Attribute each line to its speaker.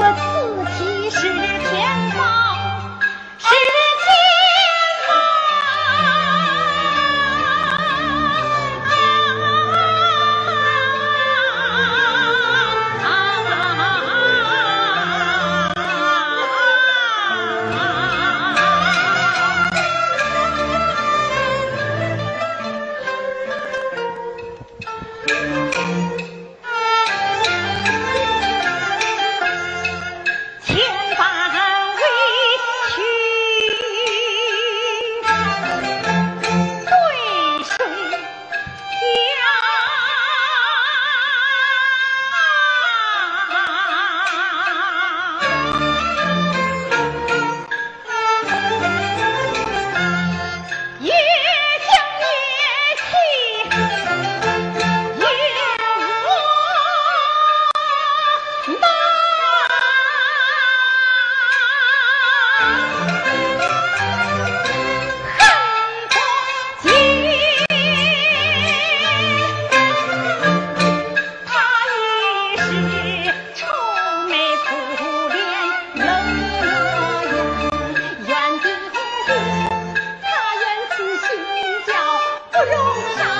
Speaker 1: 我不不容。